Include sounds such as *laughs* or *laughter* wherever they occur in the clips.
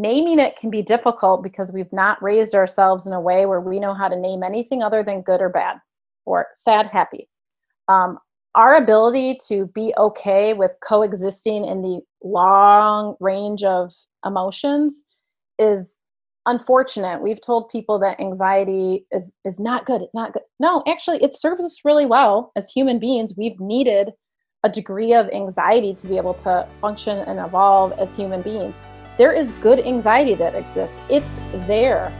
naming it can be difficult because we've not raised ourselves in a way where we know how to name anything other than good or bad or sad, happy. Um, our ability to be okay with coexisting in the long range of emotions is unfortunate. We've told people that anxiety is is not good. It's not good. No, actually, it serves us really well as human beings. We've needed a degree of anxiety to be able to function and evolve as human beings. There is good anxiety that exists. It's there.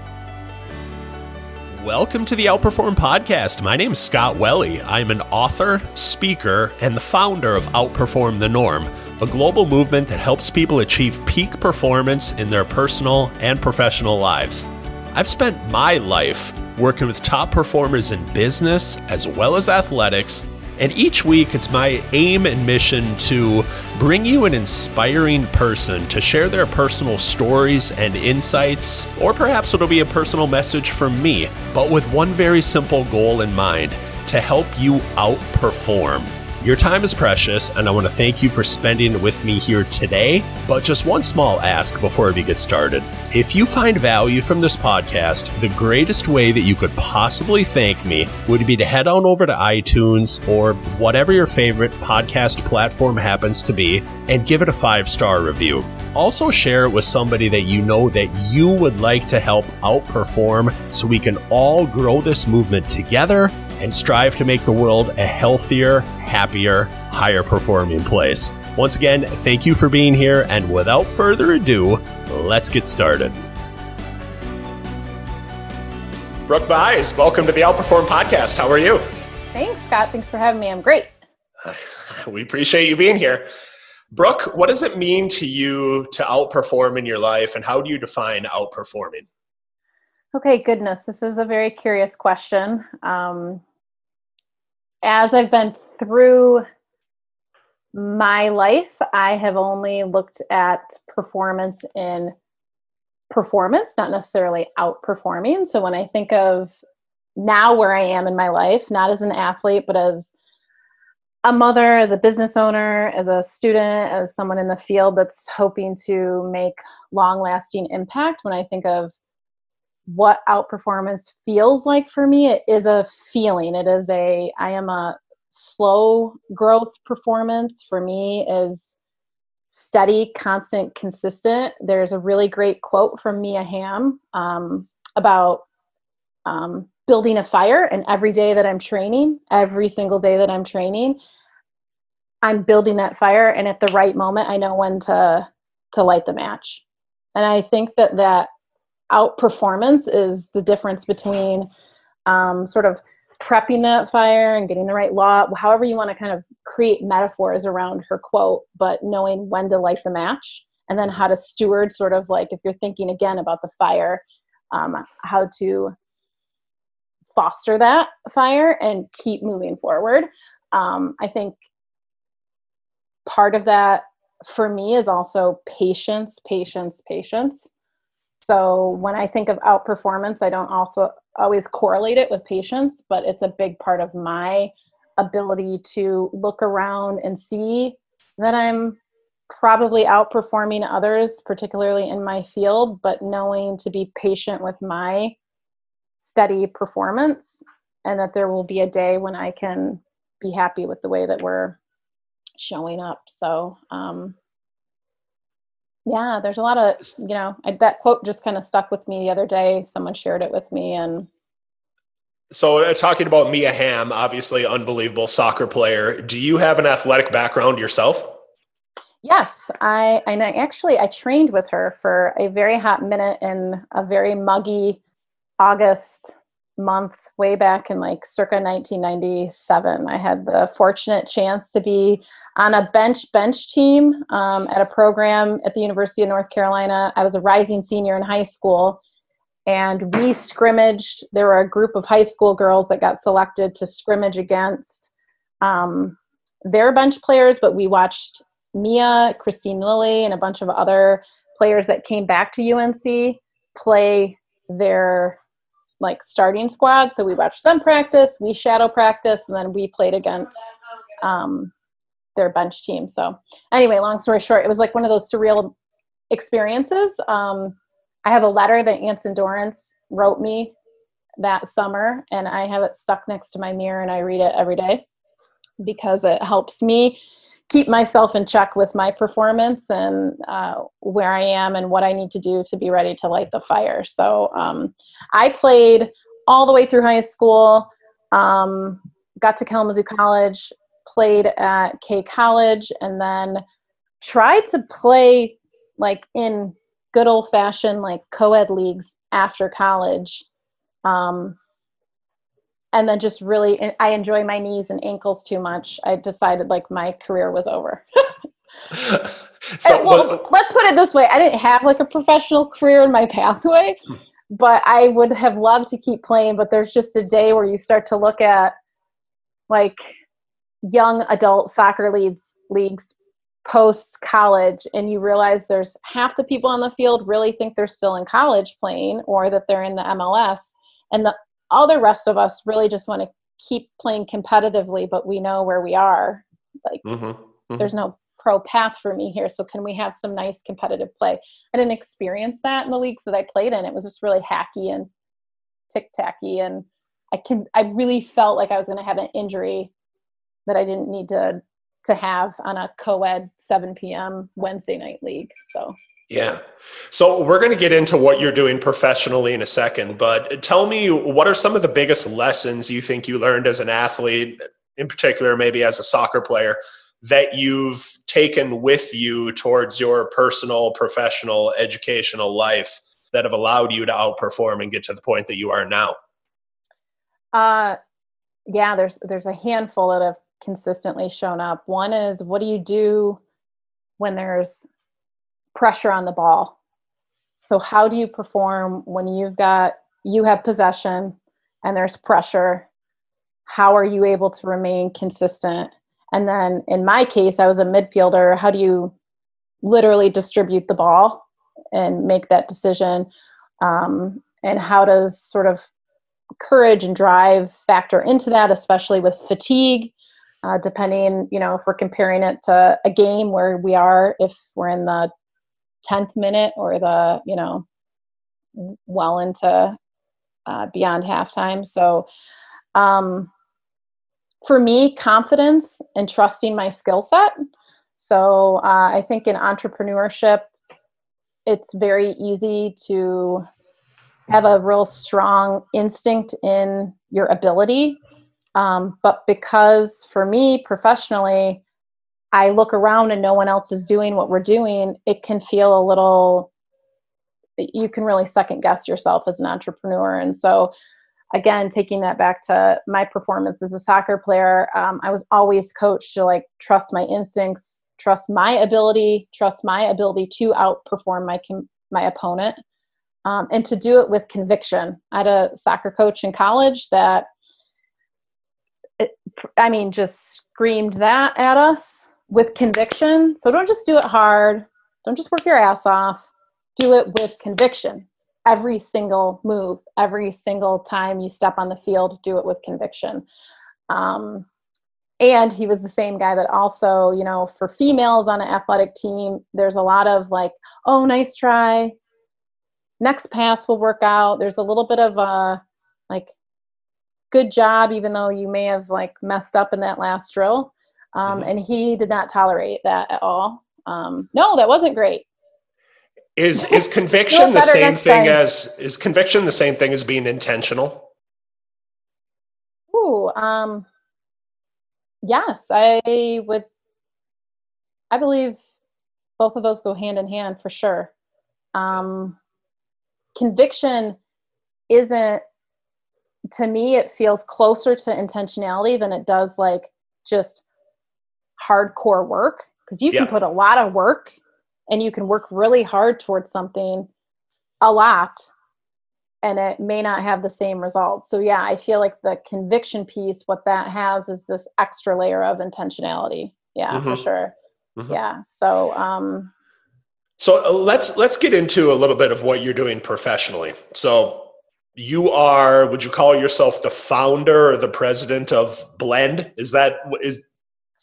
Welcome to the Outperform Podcast. My name is Scott Welle. I'm an author, speaker, and the founder of Outperform the Norm, a global movement that helps people achieve peak performance in their personal and professional lives. I've spent my life working with top performers in business as well as athletics and each week, it's my aim and mission to bring you an inspiring person to share their personal stories and insights, or perhaps it'll be a personal message from me, but with one very simple goal in mind to help you outperform. Your time is precious, and I want to thank you for spending it with me here today. But just one small ask before we get started. If you find value from this podcast, the greatest way that you could possibly thank me would be to head on over to iTunes or whatever your favorite podcast platform happens to be and give it a five star review. Also, share it with somebody that you know that you would like to help outperform so we can all grow this movement together and strive to make the world a healthier, happier, higher performing place. Once again, thank you for being here, and without further ado, let's get started. Brooke Buys, welcome to the Outperform Podcast. How are you? Thanks, Scott. Thanks for having me. I'm great. *laughs* We appreciate you being here. Brooke, what does it mean to you to outperform in your life, and how do you define outperforming? Okay, goodness, this is a very curious question. Um, as I've been through my life, I have only looked at performance in performance, not necessarily outperforming. So when I think of now where I am in my life, not as an athlete, but as a mother, as a business owner, as a student, as someone in the field that's hoping to make long lasting impact, when I think of what outperformance feels like for me it is a feeling. It is a i am a slow growth performance. For me is steady constant consistent. There's a really great quote from mia hamm um, about um, building a fire and every day that i'm training every single day that i'm training. I'm building that fire and at the right moment i know when to to light the match. And i think that that outperformance is the difference between um, sort of prepping that fire and getting the right law, however you want to kind of create metaphors around her quote, but knowing when to light the match and then how to steward sort of like if you're thinking again about the fire, um, how to foster that fire and keep moving forward. Um, I think part of that for me is also patience, patience, patience. So when I think of outperformance, I don't also always correlate it with patience, but it's a big part of my ability to look around and see that I'm probably outperforming others, particularly in my field, but knowing to be patient with my steady performance and that there will be a day when I can be happy with the way that we're showing up. So, um, yeah there's a lot of you know I, that quote just kind of stuck with me the other day. Someone shared it with me and so uh, talking about mia hamm obviously unbelievable soccer player. Do you have an athletic background yourself? Yes i and i actually i trained with her for a very hot minute in a very muggy august month way back in like circa 1997 i had the fortunate chance to be on a bench bench team um, at a program at the University of North Carolina. I was a rising senior in high school, and we scrimmaged. There were a group of high school girls that got selected to scrimmage against um, their bench players, but we watched Mia, Kristine Lilly, and a bunch of other players that came back to UNC play their like starting squad. So we watched them practice, we shadow practice, and then we played against um, their bench team. So anyway, long story short, it was like one of those surreal experiences. Um, I have a letter that Anson Dorrance wrote me that summer, and I have it stuck next to my mirror, and I read it every day because it helps me keep myself in check with my performance and uh, where I am and what I need to do to be ready to light the fire. So um, I played all the way through high school, um, got to Kalamazoo College, played at K College, and then tried to play like in good old fashioned like co-ed leagues after college. Um, and then just really i enjoy my knees and ankles too much. I decided like my career was over. *laughs* So well, let's put it this way. I didn't have like a professional career in my *laughs* pathway but i would have loved to keep playing but there's just a day where you start to look at like young adult soccer leagues leagues post college and you realize there's half the people on the field really think they're still in college playing or that they're in the MLS and the all the rest of us really just want to keep playing competitively but we know where we are like mm-hmm. Mm-hmm. there's no pro path for me here so can we have some nice competitive play i didn't experience that in the leagues that i played in it was just really hacky and tick tacky and i can i really felt like i was going to have an injury that i didn't need to to have on a co-ed 7 p.m wednesday night league so yeah. So we're going to get into what you're doing professionally in a second, but tell me what are some of the biggest lessons you think you learned as an athlete, in particular, maybe as a soccer player, that you've taken with you towards your personal, professional, educational life that have allowed you to outperform and get to the point that you are now? Uh, yeah, there's there's a handful that have consistently shown up. One is what do you do when there's pressure on the ball. So how do you perform when you've got you have possession and there's pressure? How are you able to remain consistent? And then in my case, I was a midfielder. How do you literally distribute the ball and make that decision? Um, and how does sort of courage and drive factor into that, especially with fatigue? Uh, depending, you know, if we're comparing it to a game where we are, if we're in the 10th minute or the you know well into uh, beyond halftime. So um, for me confidence and trusting my skill set. So uh, i think in entrepreneurship it's very easy to have a real strong instinct in your ability um, but because for me professionally I look around and no one else is doing what we're doing, it can feel a little, you can really second guess yourself as an entrepreneur. And so, again, taking that back to my performance as a soccer player, um, I was always coached to like trust my instincts, trust my ability, trust my ability to outperform my my opponent, um, and to do it with conviction. I had a soccer coach in college that, I mean, just screamed that at us with conviction. So don't just do it hard. Don't just work your ass off. Do it with conviction. Every single move, every single time you step on the field, do it with conviction. Um, and he was the same guy that also, you know, for females on an athletic team, there's a lot of like, oh, nice try. Next pass will work out. There's a little bit of a like, good job, even though you may have like messed up in that last drill um, mm-hmm. and he did not tolerate that at all. Um, no, that wasn't great. Is *laughs* is conviction the same thing time. as is conviction the same thing as being intentional? Ooh, um, yes, I would. I believe both of those go hand in hand for sure. Um, conviction isn't to me it feels closer to intentionality than it does like just hardcore work because you can yeah. put a lot of work and you can work really hard towards something a lot and it may not have the same results. So yeah, I feel like the conviction piece, what that has is this extra layer of intentionality. Yeah, mm-hmm. for sure. Mm-hmm. Yeah. So um so uh, let's let's get into a little bit of what you're doing professionally. So you are would you call yourself the founder or the president of Blend? Is that is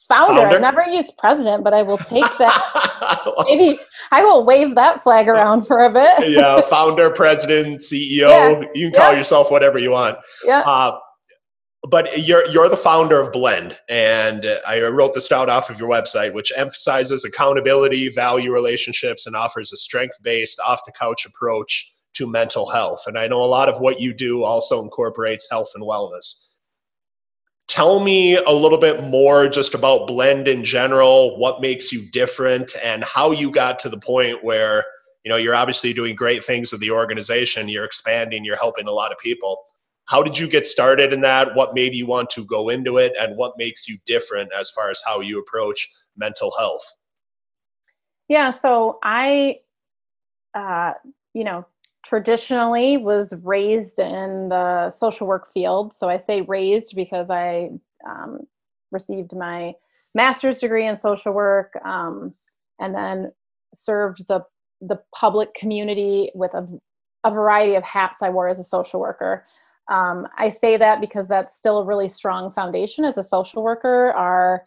founder. founder? I never used president, but I will take that. *laughs* Maybe I will wave that flag around for a bit. *laughs* yeah, founder, president, CEO. Yeah. You can call yeah. yourself whatever you want. Yeah. Uh, but you're you're the founder of Blend, and I wrote this down off of your website, which emphasizes accountability, value relationships, and offers a strength-based, off-the-couch approach to mental health. And I know a lot of what you do also incorporates health and wellness. Tell me a little bit more just about Blend in general, what makes you different, and how you got to the point where you know you're obviously doing great things with the organization, you're expanding, you're helping a lot of people how did you get started in that? What made you want to go into it? And what makes you different as far as how you approach mental health? Yeah, so I, uh, you know, traditionally was raised in the social work field. So I say raised because I um, received my master's degree in social work um, and then served the the public community with a, a variety of hats I wore as a social worker. Um, I say that because that's still a really strong foundation as a social worker. Our,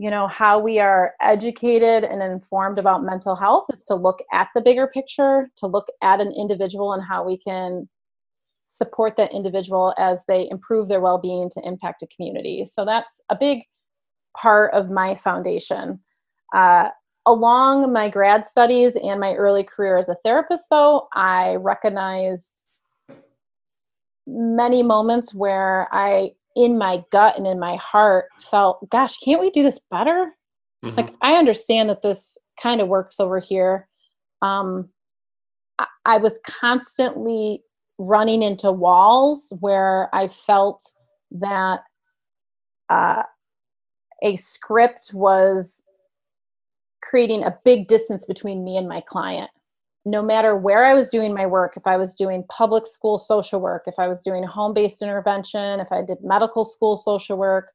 you know, how we are educated and informed about mental health is to look at the bigger picture, to look at an individual and how we can support that individual as they improve their well-being to impact a community. So that's a big part of my foundation. Uh, along my grad studies and my early career as a therapist, though, I recognized many moments where I, in my gut and in my heart, felt, gosh, can't we do this better? Mm-hmm. Like, I understand that this kind of works over here. Um, I, I was constantly running into walls where I felt that uh, a script was creating a big distance between me and my client no matter where I was doing my work, if I was doing public school social work, if I was doing home based intervention, if I did medical school social work,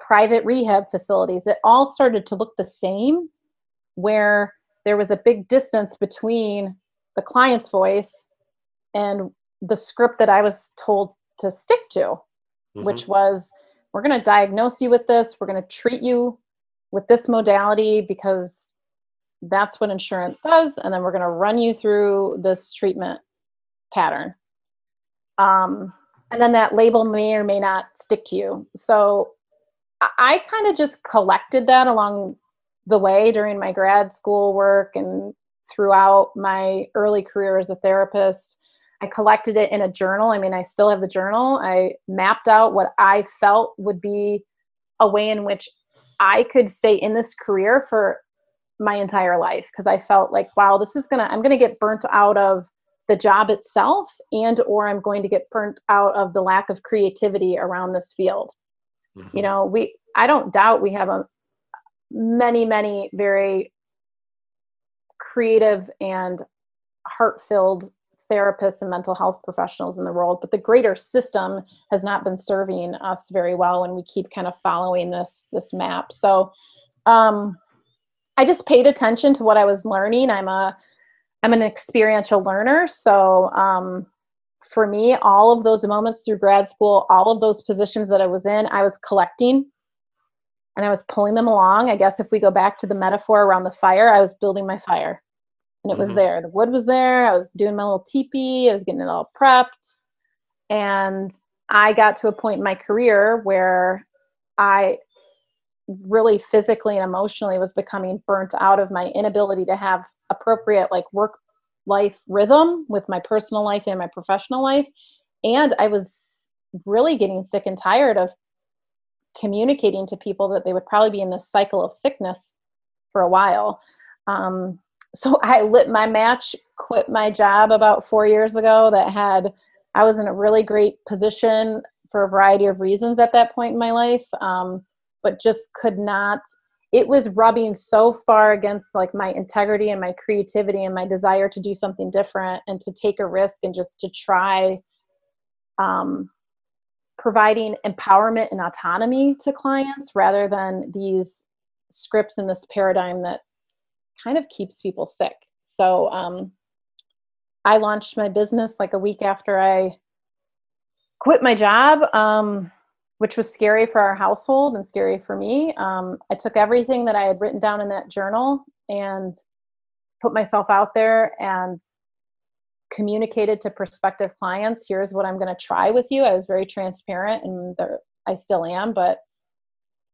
private rehab facilities, it all started to look the same, where there was a big distance between the client's voice and the script that I was told to stick to, mm-hmm. which was we're going to diagnose you with this, we're going to treat you with this modality because that's what insurance says and then we're going to run you through this treatment pattern. Um, and then that label may or may not stick to you. So i, I kind of just collected that along the way during my grad school work and throughout my early career as a therapist. I collected it in a journal. I mean i still have the journal. I mapped out what i felt would be a way in which i could stay in this career for my entire life because I felt like, wow, this is gonna, I'm gonna get burnt out of the job itself and or I'm going to get burnt out of the lack of creativity around this field. Mm-hmm. You know, we I don't doubt we have a many, many very creative and heart-filled therapists and mental health professionals in the world, but the greater system has not been serving us very well and we keep kind of following this this map. So um I just paid attention to what I was learning. I'm a I'm an experiential learner, so um, for me, all of those moments through grad school, all of those positions that I was in, I was collecting and I was pulling them along. I guess if we go back to the metaphor around the fire, I was building my fire. And it mm-hmm. was there. The wood was there. I was doing my little teepee. I was getting it all prepped. And I got to a point in my career where I really physically and emotionally was becoming burnt out of my inability to have appropriate like work life rhythm with my personal life and my professional life. And i was really getting sick and tired of communicating to people that they would probably be in this cycle of sickness for a while. Um, so *laughs* i lit my match quit my job about four years ago that had i was in a really great position for a variety of reasons at that point in my life. Um, but just could not it was rubbing so far against like my integrity and my creativity and my desire to do something different and to take a risk and just to try um, providing empowerment and autonomy to clients rather than these scripts in this paradigm that kind of keeps people sick. So um, i launched my business like a week after i quit my job um, which was scary for our household and scary for me. Um, I took everything that I had written down in that journal and put myself out there and communicated to prospective clients here's what i'm going to try with you. I was very transparent and there, i still am but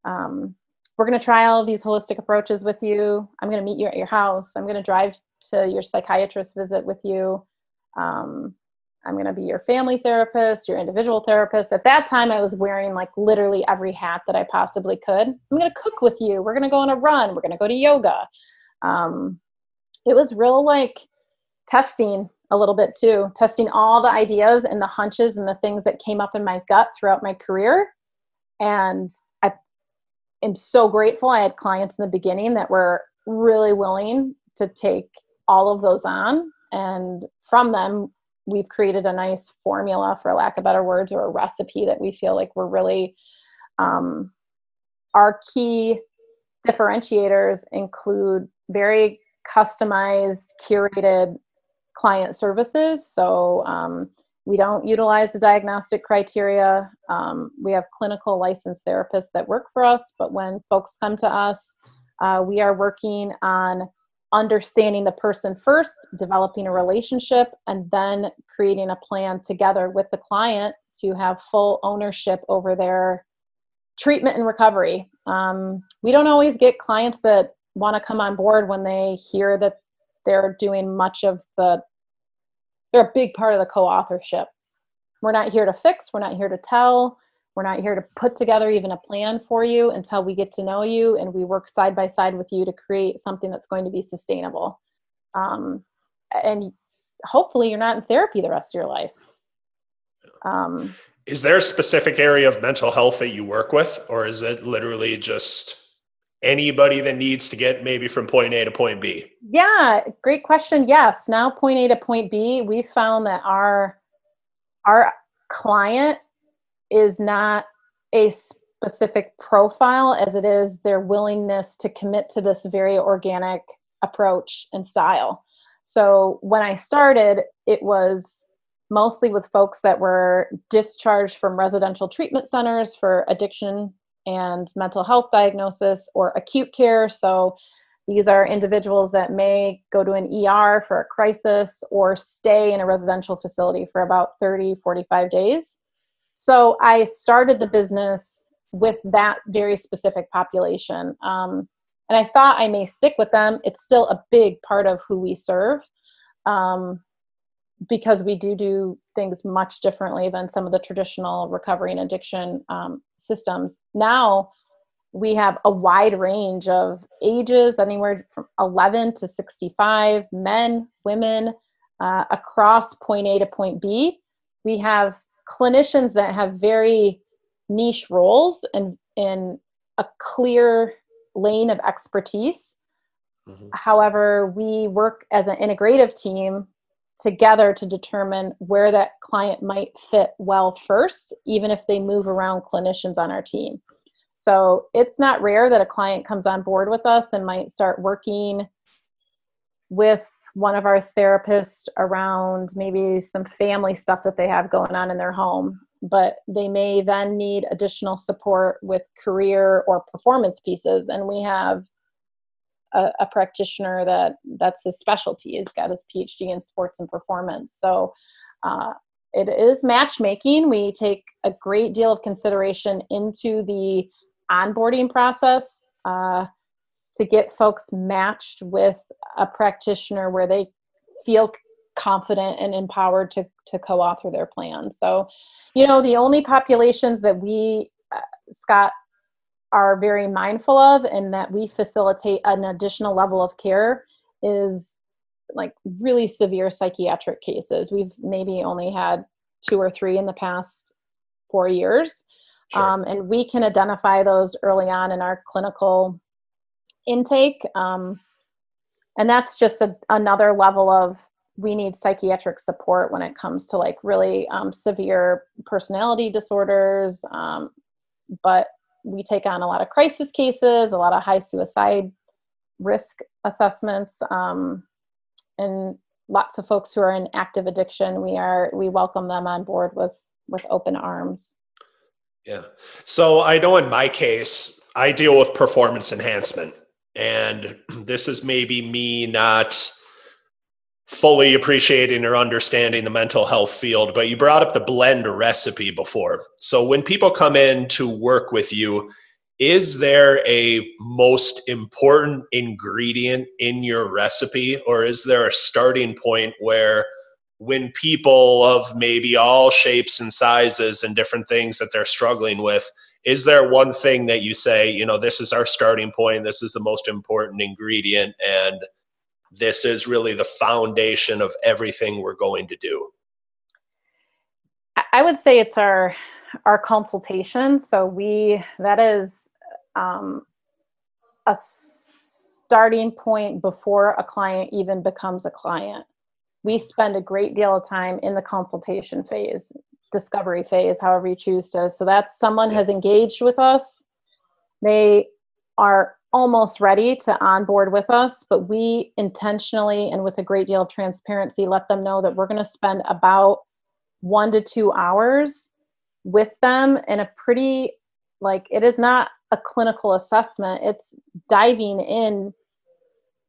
um, we're going to try all these holistic approaches with you. I'm going to meet you at your house. I'm going to drive to your psychiatrist visit with you. Um, i'm going to be your family therapist your individual therapist at that time i was wearing like literally every hat that i possibly could i'm going to cook with you we're going to go on a run we're going to go to yoga um, it was real like testing a little bit too, testing all the ideas and the hunches and the things that came up in my gut throughout my career. And I am so grateful. I had clients in the beginning that were really willing to take all of those on. And from them, we've created a nice formula, for lack of better words, or a recipe that we feel like we're really um, our key differentiators include very customized, curated client services. So um, we don't utilize the diagnostic criteria. Um, we have clinical licensed therapists that work for us, but when folks come to us, uh, we are working on understanding the person first, developing a relationship, and then creating a plan together with the client to have full ownership over their treatment and recovery. Um, we don't always get clients that want to come on board when they hear that they're doing much of the they're a big part of the co-authorship we're not here to fix we're not here to tell we're not here to put together even a plan for you until we get to know you and we work side by side with you to create something that's going to be sustainable um, and hopefully you're not in therapy the rest of your life um, is there a specific area of mental health that you work with or is it literally just anybody that needs to get maybe from point A to point B? Yeah, great question. Yes. Now point A to point B, we found that our our client is not a specific profile as it is their willingness to commit to this very organic approach and style. So when I started, it was mostly with folks that were discharged from residential treatment centers for addiction and mental health diagnosis or acute care. So these are individuals that may go to an ER for a crisis or stay in a residential facility for about 30, 45 days. So I started the business with that very specific population. Um, and I thought I may stick with them. It's still a big part of who we serve. Um, because we do do things much differently than some of the traditional recovery and addiction um, systems. Now we have a wide range of ages, anywhere from 11 to 65, men, women, uh, across point A to point B. We have clinicians that have very niche roles and in a clear lane of expertise. Mm-hmm. However, we work as an integrative team together to determine where that client might fit well first, even if they move around clinicians on our team. So it's not rare that a client comes on board with us and might start working with one of our therapists around maybe some family stuff that they have going on in their home. But they may then need additional support with career or performance pieces. And we have a, a, practitioner that that's his specialty. He's got his PhD in sports and performance. So uh, it is matchmaking. We take a great deal of consideration into the onboarding process uh, to get folks matched with a practitioner where they feel confident and empowered to, to co-author their plan. So, you know, the only populations that we, uh, Scott, are very mindful of and that we facilitate an additional level of care is like really severe psychiatric cases. We've maybe only had two or three in the past four years. Sure. Um, and we can identify those early on in our clinical intake. Um, and that's just a, another level of we need psychiatric support when it comes to like really um, severe personality disorders. Um, but we take on a lot of crisis cases, a lot of high suicide risk assessments, um, and lots of folks who are in active addiction. We are we welcome them on board with with open arms. Yeah. So I know in my case, I deal with performance enhancement. And *clears throat* this is maybe me not fully appreciating or understanding the mental health field, but you brought up the blend recipe before. So when people come in to work with you, is there a most important ingredient in your recipe, or is there a starting point where when people of maybe all shapes and sizes and different things that they're struggling with, is there one thing that you say, you know, this is our starting point, this is the most important ingredient, and this is really the foundation of everything we're going to do? I would say it's our our consultation. So we that is um, a starting point before a client even becomes a client. We spend a great deal of time in the consultation phase, discovery phase, however you choose to. So that's someone has engaged with us. They are almost ready to onboard with us, but we intentionally and with a great deal of transparency let them know that we're going to spend about one to two hours with them in a pretty like it is not a clinical assessment it's diving in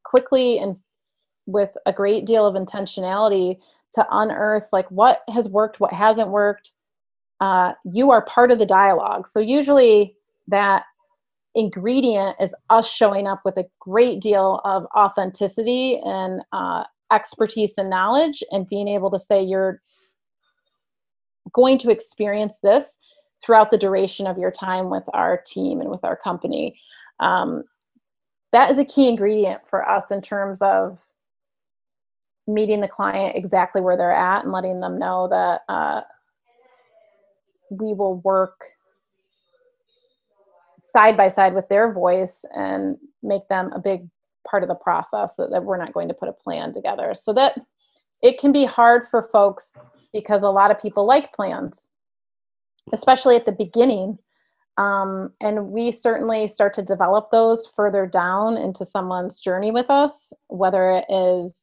quickly and with a great deal of intentionality to unearth like what has worked what hasn't worked uh, you are part of the dialogue so usually that ingredient is us showing up with a great deal of authenticity and uh, expertise and knowledge and being able to say you're going to experience this throughout the duration of your time with our team and with our company. Um, that is a key ingredient for us in terms of meeting the client exactly where they're at and letting them know that uh, we will work side by side with their voice and make them a big part of the process that, that we're not going to put a plan together. So that it can be hard for folks because a lot of people like plans especially at the beginning. Um, and we certainly start to develop those further down into someone's journey with us whether it is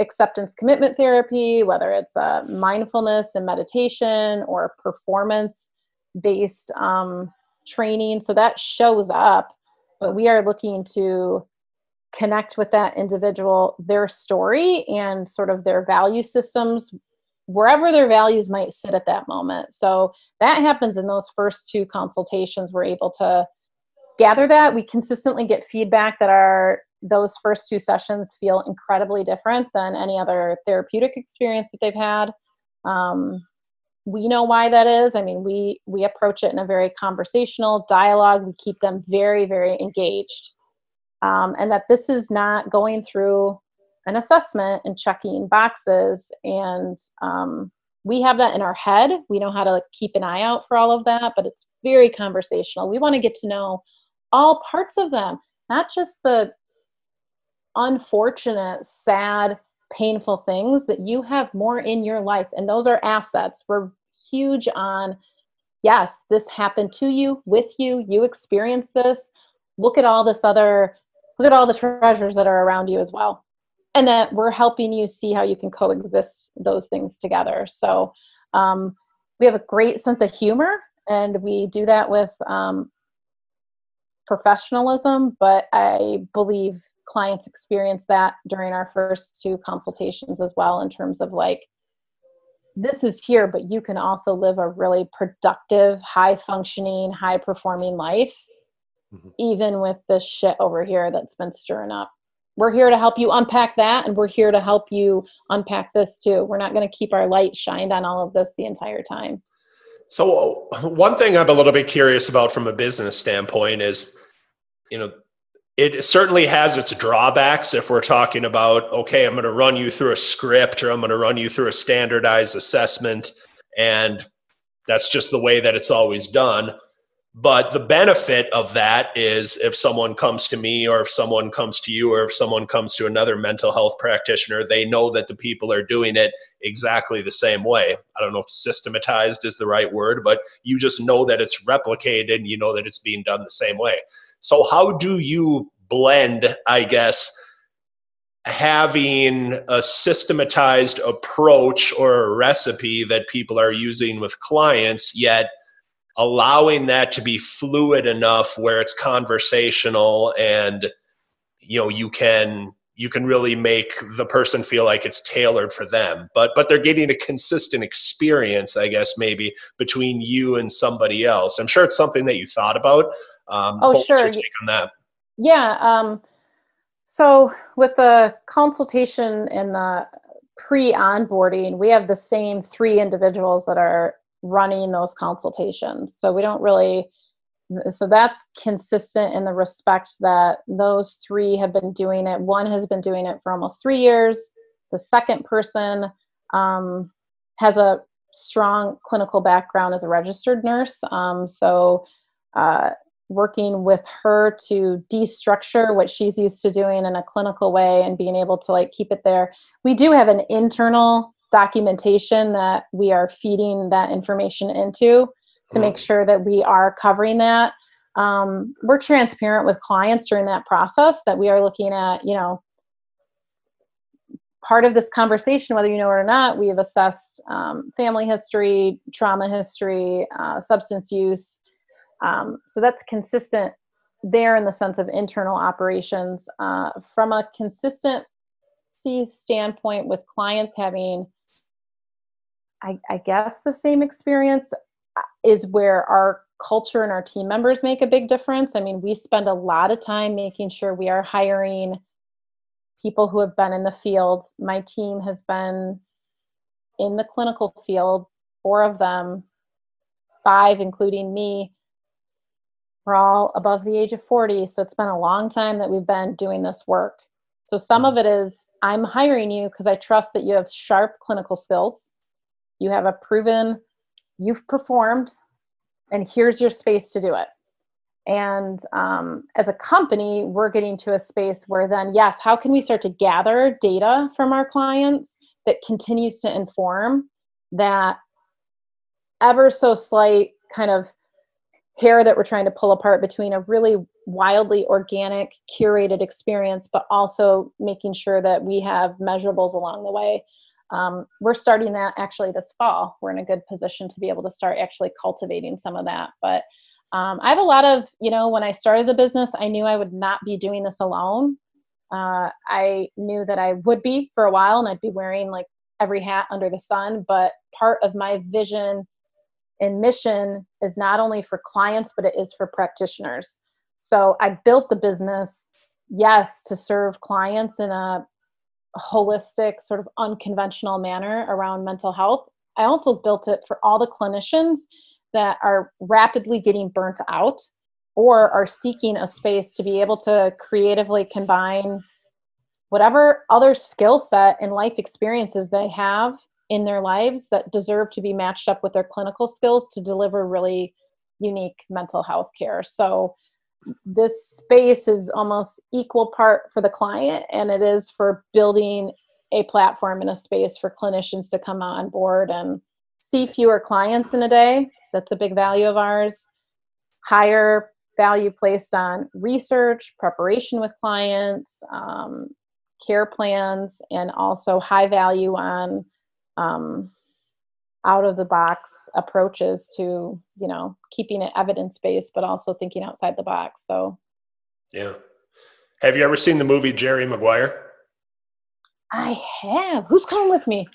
acceptance commitment therapy whether it's uh, mindfulness and meditation or performance based um, training. So that shows up, but we are looking to connect with that individual, their story, and sort of their value systems, wherever their values might sit at that moment. So that happens in those first two consultations. We're able to gather that. We consistently get feedback that our those first two sessions feel incredibly different than any other therapeutic experience that they've had. Um, we know why that is. I mean we we approach it in a very conversational dialogue. We keep them very very engaged. Um, and that this is not going through an assessment and checking boxes. And um, we have that in our head. We know how to like, keep an eye out for all of that but it's very conversational. We want to get to know all parts of them not just the unfortunate sad painful things that you have more in your life. And those are assets. We're huge on yes this happened to you with you you experienced this. Look at all this other look at all the treasures that are around you as well. And that we're helping you see how you can coexist those things together. So um, we have a great sense of humor and we do that with um, professionalism but i believe clients experience that during our first two consultations as well in terms of like this is here but you can also live a really productive high functioning high performing life mm-hmm. even with this shit over here that's been stirring up. We're here to help you unpack that and we're here to help you unpack this too. We're not going to keep our light shined on all of this the entire time. So one thing i'm a little bit curious about from a business standpoint is you know it certainly has its drawbacks if we're talking about okay i'm going to run you through a script or i'm going to run you through a standardized assessment and that's just the way that it's always done. But the benefit of that is if someone comes to me or if someone comes to you or if someone comes to another mental health practitioner they know that the people are doing it exactly the same way. I don't know if systematized is the right word but you just know that it's replicated and you know that it's being done the same way so, how do you blend, I guess, having a systematized approach or a recipe that people are using with clients, yet allowing that to be fluid enough where it's conversational and you know you can you can really make the person feel like it's tailored for them. But but they're getting a consistent experience i guess maybe between you and somebody else. I'm sure it's something that you thought about um, oh sure. on that? Yeah um, so with the consultation and the pre-onboarding we have the same three individuals that are running those consultations. So we don't really so that's consistent in the respect that those three have been doing it. One has been doing it for almost three years. The second person um, has a strong clinical background as a registered nurse. Um, so uh, working with her to destructure what she's used to doing in a clinical way and being able to like keep it there we do have an internal documentation that we are feeding that information into to make mm. sure that we are covering that. Um, we're transparent with clients during that process that we are looking at, you know, part of this conversation, whether you know it or not, we have assessed um, family history, trauma history, uh, substance use. Um, so that's consistent there in the sense of internal operations. Uh, from a consistency standpoint, with clients having, I, I guess, the same experience, is where our culture and our team members make a big difference. I mean, we spend a lot of time making sure we are hiring people who have been in the field. My team has been in the clinical field, four of them, five, including me. We're all above the age of 40. So it's been a long time that we've been doing this work. So some of it is I'm hiring you because I trust that you have sharp clinical skills. You have a proven you've performed and here's your space to do it and um, as a company we're getting to a space where then yes how can we start to gather data from our clients that continues to inform that ever so slight kind of hair that we're trying to pull apart between a really wildly organic curated experience but also making sure that we have measurables along the way um, we're starting that actually this fall. We're in a good position to be able to start actually cultivating some of that. But um, I have a lot of, you know, when I started the business, I knew I would not be doing this alone. Uh, I knew that I would be for a while and I'd be wearing like every hat under the sun. But part of my vision and mission is not only for clients, but it is for practitioners. So I built the business, yes, to serve clients in a holistic, sort of unconventional manner around mental health. I also built it for all the clinicians that are rapidly getting burnt out or are seeking a space to be able to creatively combine whatever other skill set and life experiences they have in their lives that deserve to be matched up with their clinical skills to deliver really unique mental health care. So this space is almost equal part for the client and it is for building a platform and a space for clinicians to come on board and see fewer clients in a day. That's a big value of ours. Higher value placed on research, preparation with clients, um, care plans, and also high value on um, out of the box approaches to you know keeping it evidence based but also thinking outside the box. So yeah. Have you ever seen the movie jerry maguire? I have. Who's coming with me?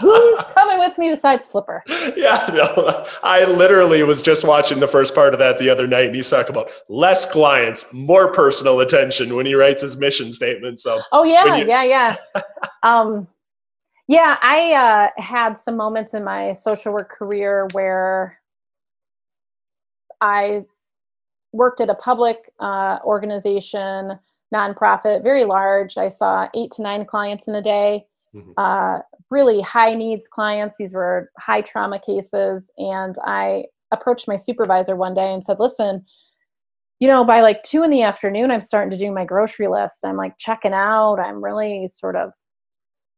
Who's *laughs* coming with me besides flipper? Yeah no i literally was just watching the first part of that the other night and he's talking about less clients more personal attention when he writes his mission statement so. Oh yeah you- yeah yeah. *laughs* Um yeah, I uh, had some moments in my social work career where I worked at a public uh, organization, nonprofit, very large. I saw eight to nine clients in a day, mm-hmm. uh, really high needs clients. These were high trauma cases. And I approached my supervisor one day and said, listen, you know, by like two in the afternoon, I'm starting to do my grocery list. I'm like checking out. I'm really sort of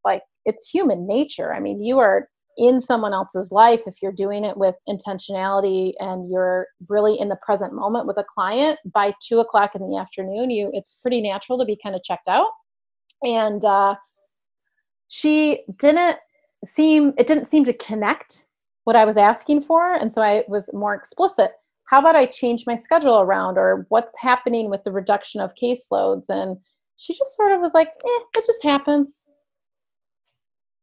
like it's human nature. I mean, you are in someone else's life if you're doing it with intentionality and you're really in the present moment with a client by two o'clock in the afternoon you it's pretty natural to be kind of checked out and uh, she didn't seem it didn't seem to connect what I was asking for. And so I was more explicit. How about I change my schedule around or what's happening with the reduction of caseloads? And she just sort of was like, eh, it just happens.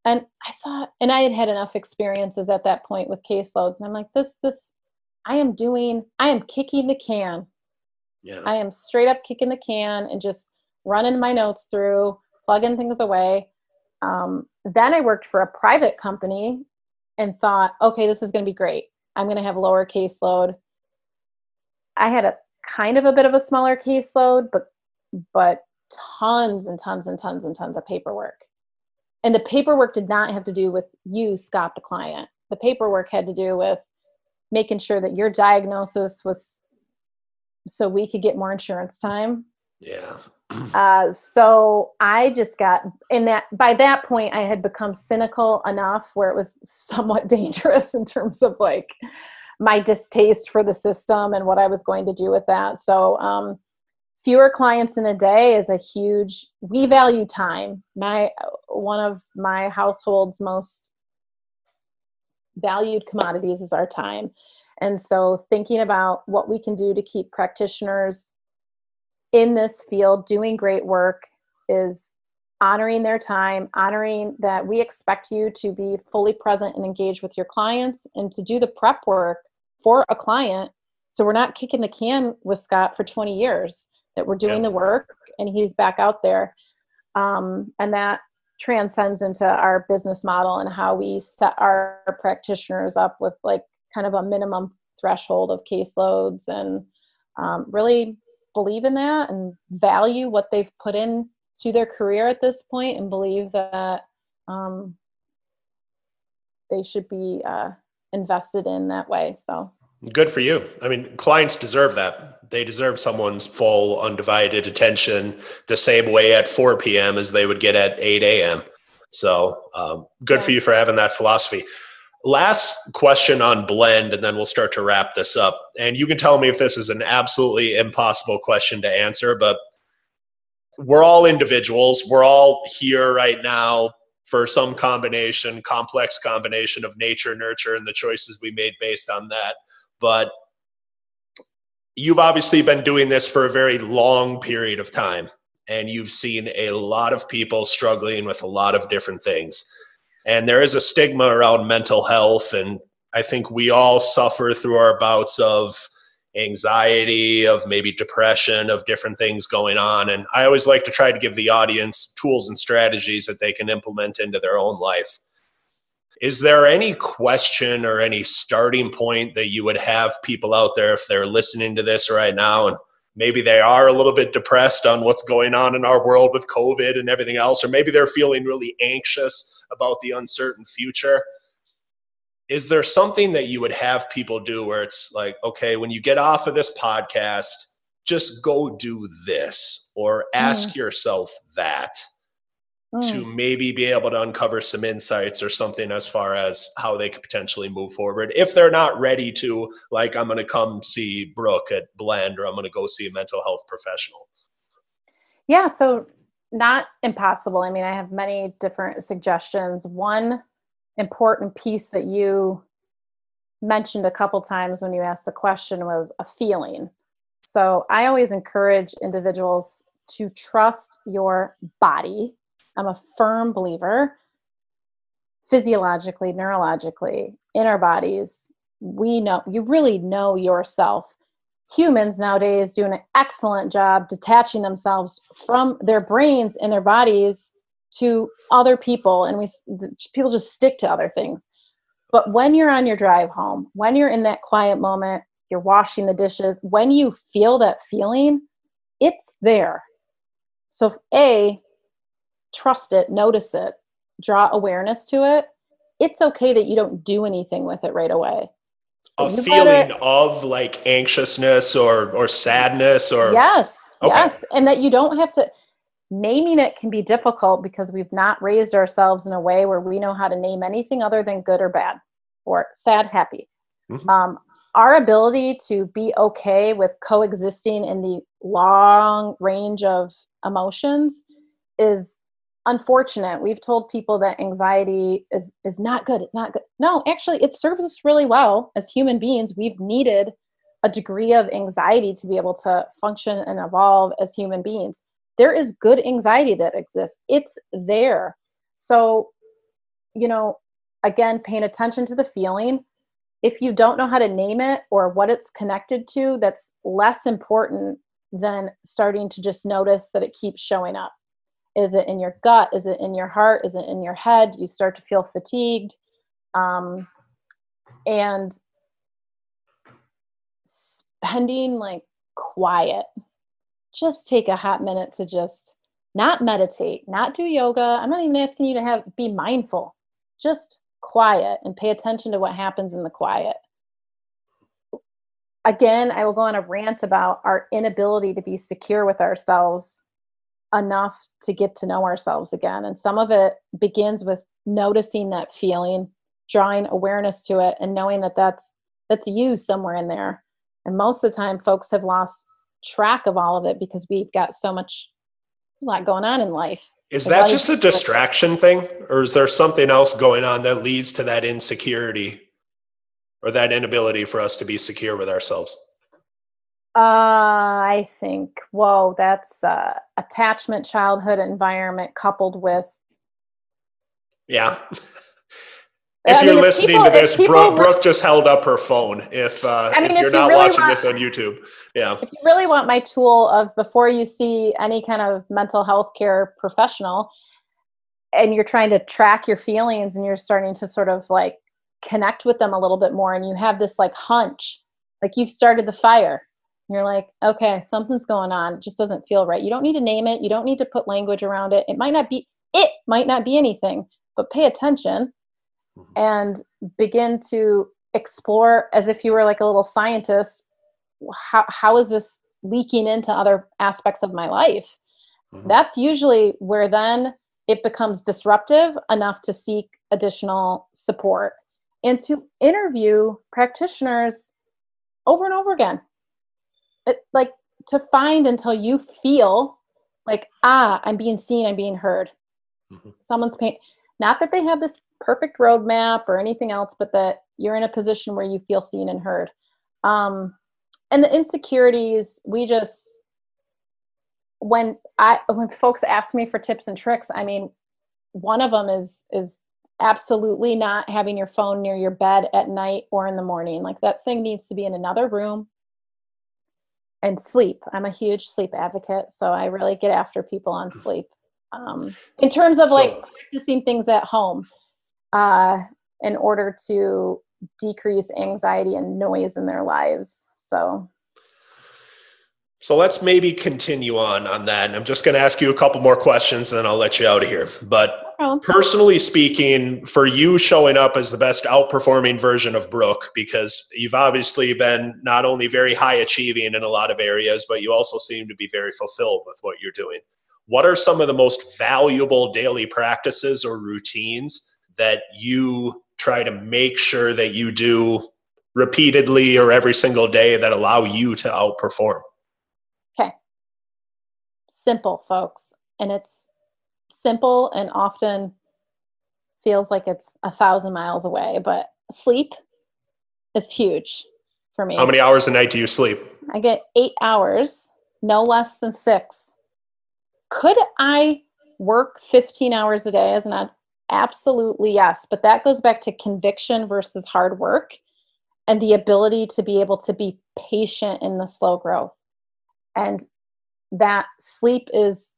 And I thought, and I had had enough experiences at that point with caseloads. And I'm like, this, this, I am doing, I am kicking the can. Yeah. I am straight up kicking the can and just running my notes through, plugging things away. Um, then I worked for a private company and thought, okay, this is going to be great. I'm going to have lower caseload. I had a kind of a bit of a smaller caseload, but but tons and tons and tons and tons of paperwork. And the paperwork did not have to do with you, Scott, the client. The paperwork had to do with making sure that your diagnosis was so we could get more insurance time. Yeah. *clears throat* uh, so I just got in that by that point I had become cynical enough where it was somewhat *laughs* dangerous in terms of like my distaste for the system and what I was going to do with that. So um, fewer clients in a day is a huge we value time. My one of my household's most valued commodities is our time. And so thinking about what we can do to keep practitioners in this field doing great work is honoring their time, honoring that we expect you to be fully present and engaged with your clients and to do the prep work for a client. So we're not kicking the can with Scott for 20 years, that we're doing yeah. the work and he's back out there. Um, and that transcends into our business model and how we set our practitioners up with like kind of a minimum threshold of caseloads and um, really believe in that and value what they've put in to their career at this point and believe that um, they should be uh, invested in that way so good for you i mean clients deserve that they deserve someone's full undivided attention the same way at 4 p.m as they would get at 8 a.m so um, good yeah. for you for having that philosophy Last question on blend, and then we'll start to wrap this up. And you can tell me if this is an absolutely impossible question to answer, but we're all individuals. We're all here right now for some combination, complex combination of nature, nurture, and the choices we made based on that. But you've obviously been doing this for a very long period of time, and you've seen a lot of people struggling with a lot of different things. And there is a stigma around mental health and i think we all suffer through our bouts of anxiety of maybe depression of different things going on. And i always like to try to give the audience tools and strategies that they can implement into their own life is there any question or any starting point that you would have people out there if they're listening to this right now? And maybe they are a little bit depressed on what's going on in our world with covid and everything else or maybe they're feeling really anxious about the uncertain future. Is there something that you would have people do where it's like okay when you get off of this podcast just go do this or ask mm. yourself that mm. to maybe be able to uncover some insights or something as far as how they could potentially move forward if they're not ready to like i'm going to come see brooke at blend or i'm going to go see a mental health professional yeah so not impossible. I mean, I have many different suggestions. One important piece that you mentioned a couple times when you asked the question was a feeling. So I always encourage individuals to trust your body. I'm a firm believer physiologically, neurologically, in our bodies. We know you really know yourself. Humans nowadays do an excellent job detaching themselves from their brains and their bodies to other people and we people just stick to other things. But when you're on your drive home when you're in that quiet moment you're washing the dishes when you feel that feeling it's there. So a trust it notice it draw awareness to it it's okay that you don't do anything with it right away a feeling of like anxiousness or or sadness or yes okay. yes and that you don't have to naming it can be difficult because we've not raised ourselves in a way where we know how to name anything other than good or bad or sad happy mm-hmm. um, our ability to be okay with coexisting in the long range of emotions is unfortunate. We've told people that anxiety is is not good. It's not good. No, actually, it serves us really well as human beings. We've needed a degree of anxiety to be able to function and evolve as human beings. There is good anxiety that exists. It's there. So, you know, again, paying attention to the feeling. If you don't know how to name it or what it's connected to, that's less important than starting to just notice that it keeps showing up. Is it in your gut? Is it in your heart? Is it in your head? You start to feel fatigued. Um, and spending like quiet, just take a hot minute to just not meditate, not do yoga. I'm not even asking you to have be mindful. Just quiet and pay attention to what happens in the quiet. Again, I will go on a rant about our inability to be secure with ourselves enough to get to know ourselves again. And some of it begins with noticing that feeling, drawing awareness to it, and knowing that that's that's you somewhere in there. And most of the time, folks have lost track of all of it because we've got so much a lot going on in life. Is that just a distraction thing, or is there something else going on that leads to that insecurity or that inability for us to be secure with ourselves? Uh, I think, whoa, that's uh, attachment childhood environment coupled with. Yeah. if I you're mean, listening people, to this, Brooke, Brooke, just held up her phone. If uh, I mean, if, if you're not really watching want, this on YouTube, yeah. If you really want my tool of before you see any kind of mental health care professional, and you're trying to track your feelings, and you're starting to sort of like connect with them a little bit more, and you have this like hunch, like you've started the fire. You're like, okay, something's going on. It just doesn't feel right. You don't need to name it. You don't need to put language around it. It might not be. It might not be anything, but pay attention mm-hmm. and begin to explore as if you were like a little scientist how, how is this leaking into other aspects of my life mm-hmm. that's usually where then it becomes disruptive enough to seek additional support and to interview practitioners over and over again it, like to find until you feel like ah i'm being seen i'm being heard mm-hmm. someone's pain not that they have this perfect roadmap or anything else, but that you're in a position where you feel seen and heard. Um, and the insecurities, we just when I when folks ask me for tips and tricks, I mean, one of them is is absolutely not having your phone near your bed at night or in the morning. Like that thing needs to be in another room. And sleep. I'm a huge sleep advocate, so I really get after people on sleep. Um, in terms of so, like practicing things at home, uh, in order to decrease anxiety and noise in their lives. So so let's maybe continue on on that. And I'm just going to ask you a couple more questions and then I'll let you out of here. But personally speaking, for you showing up as the best outperforming version of Brooke, because you've obviously been not only very high achieving in a lot of areas, but you also seem to be very fulfilled with what you're doing. What are some of the most valuable daily practices or routines that you try to make sure that you do repeatedly or every single day that allow you to outperform? Simple, folks. And it's simple and often feels like it's a thousand miles away, but sleep is huge for me. How many hours a night do you sleep? I get eight hours, no less than six. Could I work 15 hours a day as an Absolutely, yes. But that goes back to conviction versus hard work and the ability to be able to be patient in the slow growth. And that sleep is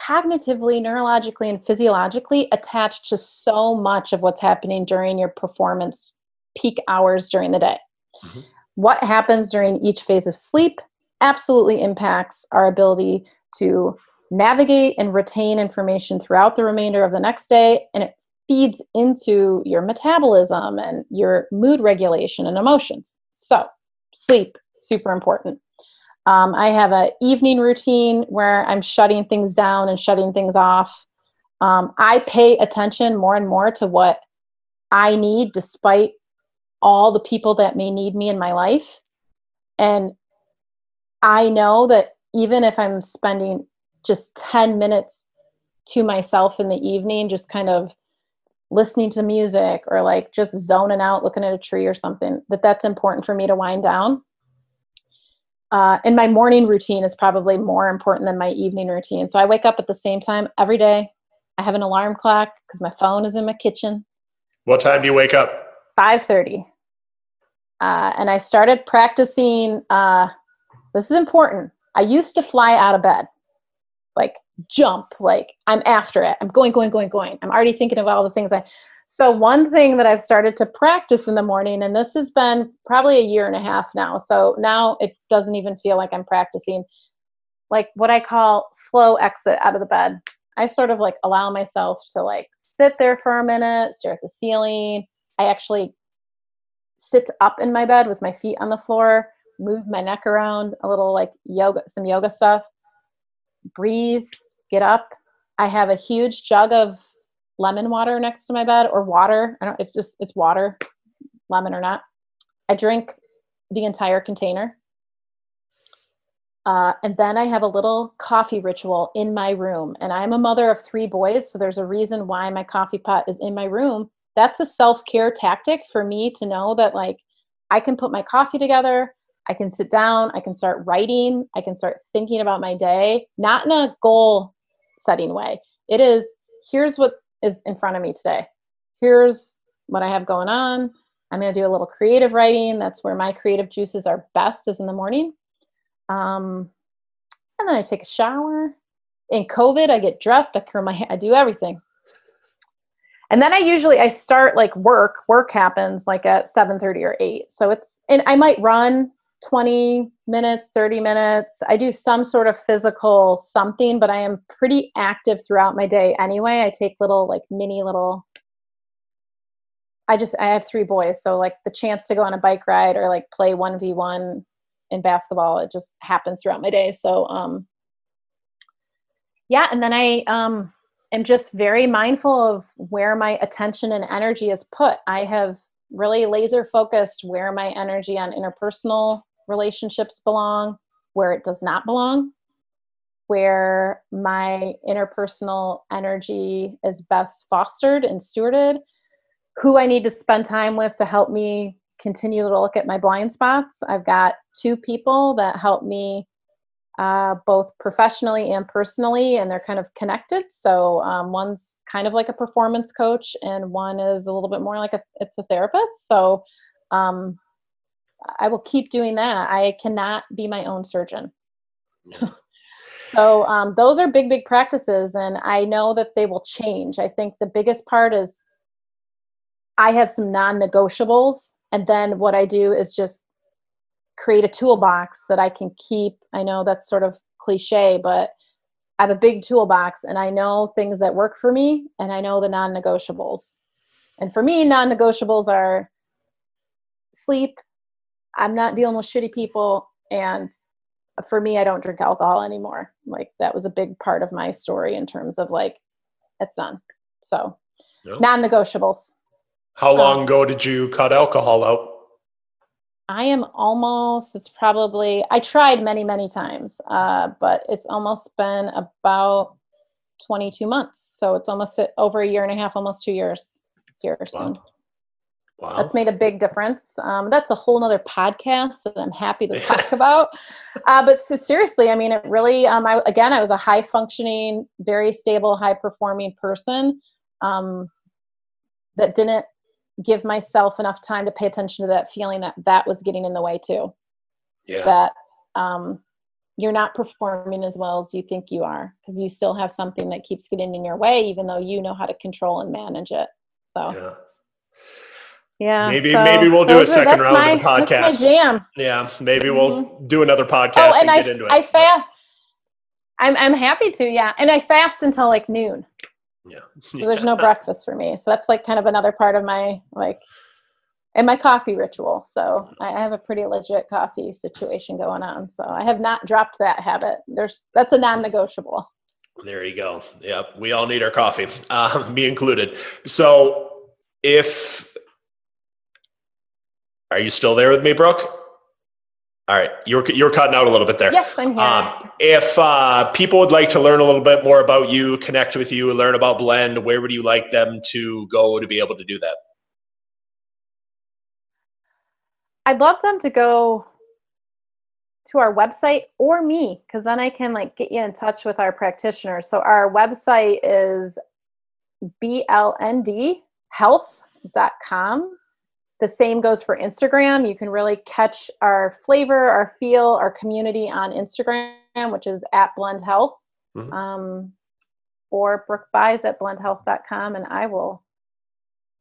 cognitively, neurologically, and physiologically attached to so much of what's happening during your performance peak hours during the day. Mm-hmm. What happens during each phase of sleep absolutely impacts our ability to navigate and retain information throughout the remainder of the next day and it feeds into your metabolism and your mood regulation and emotions so sleep super important um, i have an evening routine where i'm shutting things down and shutting things off um, i pay attention more and more to what i need despite all the people that may need me in my life and i know that even if i'm spending just 10 minutes to myself in the evening, just kind of listening to music or like just zoning out, looking at a tree or something, that that's important for me to wind down. Uh, and my morning routine is probably more important than my evening routine. So I wake up at the same time every day. I have an alarm clock because my phone is in my kitchen. What time do you wake up? 5.30. Uh, and I started practicing, uh, this is important. I used to fly out of bed, like jump, like I'm after it. I'm going, going, going, going. I'm already thinking of all the things I, so one thing that I've started to practice in the morning, and this has been probably a year and a half now. So now it doesn't even feel like I'm practicing like what I call slow exit out of the bed. I sort of like allow myself to like sit there for a minute, stare at the ceiling. I actually sit up in my bed with my feet on the floor, move my neck around a little like yoga, some yoga stuff, breathe, get up. I have a huge jug of lemon water next to my bed or water. I don't, it's just, it's water, lemon or not. I drink the entire container. Uh, and then I have a little coffee ritual in my room. And I'm a mother of three boys, so there's a reason why my coffee pot is in my room. That's a self care tactic for me to know that, like, I can put my coffee together, I can sit down, I can start writing, I can start thinking about my day, not in a goal setting way. It is here's what is in front of me today. Here's what I have going on. I'm going to do a little creative writing. That's where my creative juices are best is in the morning. Um, and then I take a shower. In COVID, I get dressed, I curl my hair, I do everything. And then I usually I start like work. Work happens like at 7:30 or 8. So it's and I might run 20 minutes, 30 minutes. I do some sort of physical something, but I am pretty active throughout my day anyway. I take little, like, mini little. I just, I have three boys. So, like, the chance to go on a bike ride or like play 1v1 in basketball, it just happens throughout my day. So, um, yeah. And then I, um, am just very mindful of where my attention and energy is put. I have really laser focused where my energy on interpersonal relationships belong, where it does not belong, where my interpersonal energy is best fostered and stewarded, who I need to spend time with to help me continue to look at my blind spots. I've got two people that help me uh, both professionally and personally, and they're kind of connected. So um, one's kind of like a performance coach, and one is a little bit more like a it's a therapist. So um, I will keep doing that. I cannot be my own surgeon. *laughs* So um, those are big, big practices, and I know that they will change. I think the biggest part is I have some non-negotiables, and then what I do is just create a toolbox that I can keep. I know that's sort of cliche, but I have a big toolbox, and I know things that work for me, and I know the non-negotiables. And for me, non-negotiables are sleep, I'm not dealing with shitty people. And for me, I don't drink alcohol anymore. Like that was a big part of my story in terms of like, it's done. So non negotiables. How long um, ago did you cut alcohol out? I am almost, it's probably, I tried many, many times, uh, but it's almost been about 22 months. So it's almost over a year and a half, almost two years here wow. Wow. That's made a big difference. Um, that's a whole nother podcast that I'm happy to talk *laughs* about. Uh, but so seriously, I mean, it really, um, I, again, I was a high functioning, very stable, high performing person um, that didn't give myself enough time to pay attention to that feeling that that was getting in the way too. Yeah. That um, you're not performing as well as you think you are because you still have something that keeps getting in your way, even though you know how to control and manage it. So. Yeah. Yeah. Maybe so maybe we'll do a second round my, of the podcast. jam. Yeah. Maybe mm-hmm. we'll do another podcast oh, and, and I, get into it. I fast. I'm I'm happy to, yeah. And I fast until like noon. Yeah. *laughs* So there's no breakfast for me. So that's like kind of another part of my like and my coffee ritual. So I have a pretty legit coffee situation going on. So I have not dropped that habit. There's that's a non-negotiable. There you go. Yep. We all need our coffee, *laughs* uh, me included. So if are you still there with me, Brooke? All right, you're you're cutting out a little bit there. Yes, I'm here. Um, if uh, people would like to learn a little bit more about you, connect with you, learn about Blend, where would you like them to go to be able to do that? I'd love them to go to our website or me because then I can like get you in touch with our practitioner. So our website is blndhealth.com the same goes for Instagram. You can really catch our flavor, our feel, our community on Instagram, which is at Blend Health. Mm-hmm. Um, or Brooke buys at blendhealth.com, and I will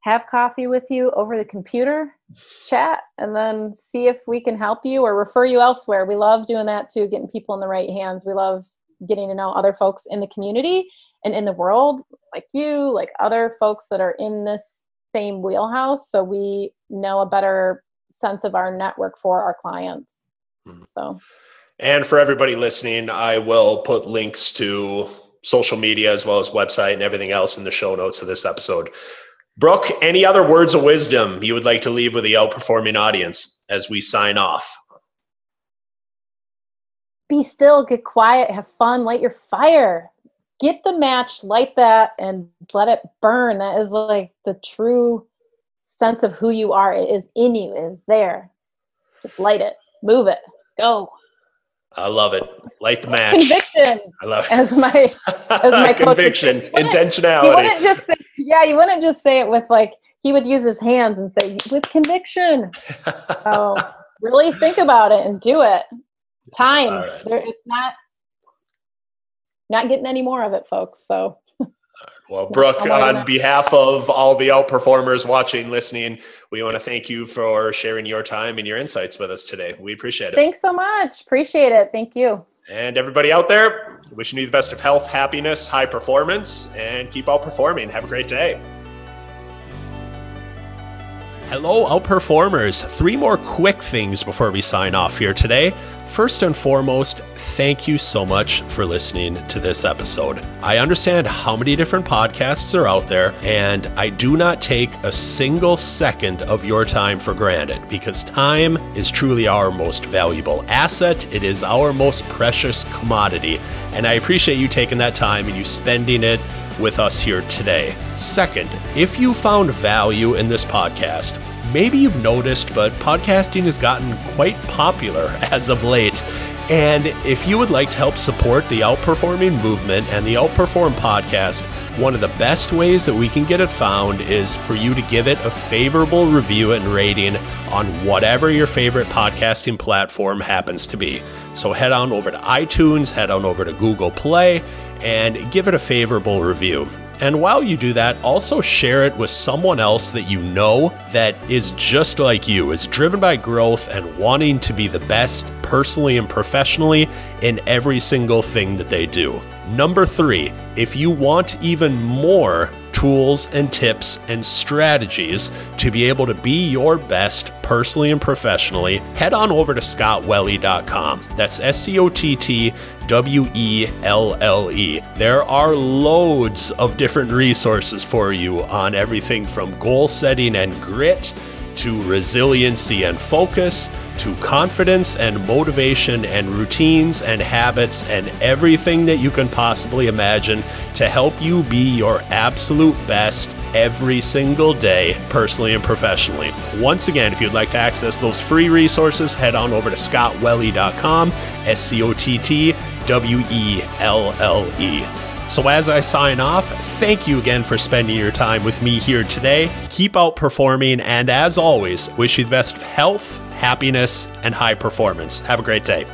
have coffee with you over the computer, chat, and then see if we can help you or refer you elsewhere. We love doing that too, getting people in the right hands. We love getting to know other folks in the community and in the world, like you, like other folks that are in this same wheelhouse so we know a better sense of our network for our clients. Mm-hmm. so. And for everybody listening i will put links to social media as well as website and everything else in the show notes of this episode. Brooke any other words of wisdom you would like to leave with the outperforming audience as we sign off? Be still get quiet have fun light your fire. Get the match, light that, and let it burn. That is like the true sense of who you are. It is in you, it is there. Just light it, move it, go. I love it. Light the match. Conviction. I love it. As my as my *laughs* conviction, intentionality. He wouldn't just say, yeah, you wouldn't just say it with like he would use his hands and say with conviction. *laughs* so really think about it and do it. Time. Right. There, it's not not getting any more of it, folks. So. Well, Brooke, oh on behalf of all the outperformers watching, listening, we want to thank you for sharing your time and your insights with us today. We appreciate it. Thanks so much. Appreciate it. Thank you. And everybody out there, wishing you the best of health, happiness, high performance, and keep outperforming. Have a great day. Hello, outperformers. Three more quick things before we sign off here today. First and foremost, thank you so much for listening to this episode. I understand how many different podcasts are out there, and I do not take a single second of your time for granted because time is truly our most valuable asset. It is our most precious commodity, and I appreciate you taking that time and you spending it with us here today. Second, if you found value in this podcast, maybe you've noticed, but podcasting has gotten quite popular *laughs* as of late. And if you would like to help support the Outperforming movement and the Outperform podcast, one of the best ways that we can get it found is for you to give it a favorable review and rating on whatever your favorite podcasting platform happens to be. So head on over to iTunes, head on over to Google Play, and give it a favorable review. And while you do that, also share it with someone else that you know that is just like you, is driven by growth and wanting to be the best personally and professionally in every single thing that they do. Number three, if you want even more tools and tips and strategies to be able to be your best personally and professionally, head on over to scottwelle.com. That's S C O T T W E L L E. There are loads of different resources for you on everything from goal setting and grit to resiliency and focus to confidence and motivation and routines and habits and everything that you can possibly imagine to help you be your absolute best every single day, personally and professionally. Once again, if you'd like to access those free resources, head on over to scottwelle.com, S C O T T W E L L E. So, as I sign off, thank you again for spending your time with me here today. Keep outperforming, and as always, wish you the best of health, happiness, and high performance. Have a great day.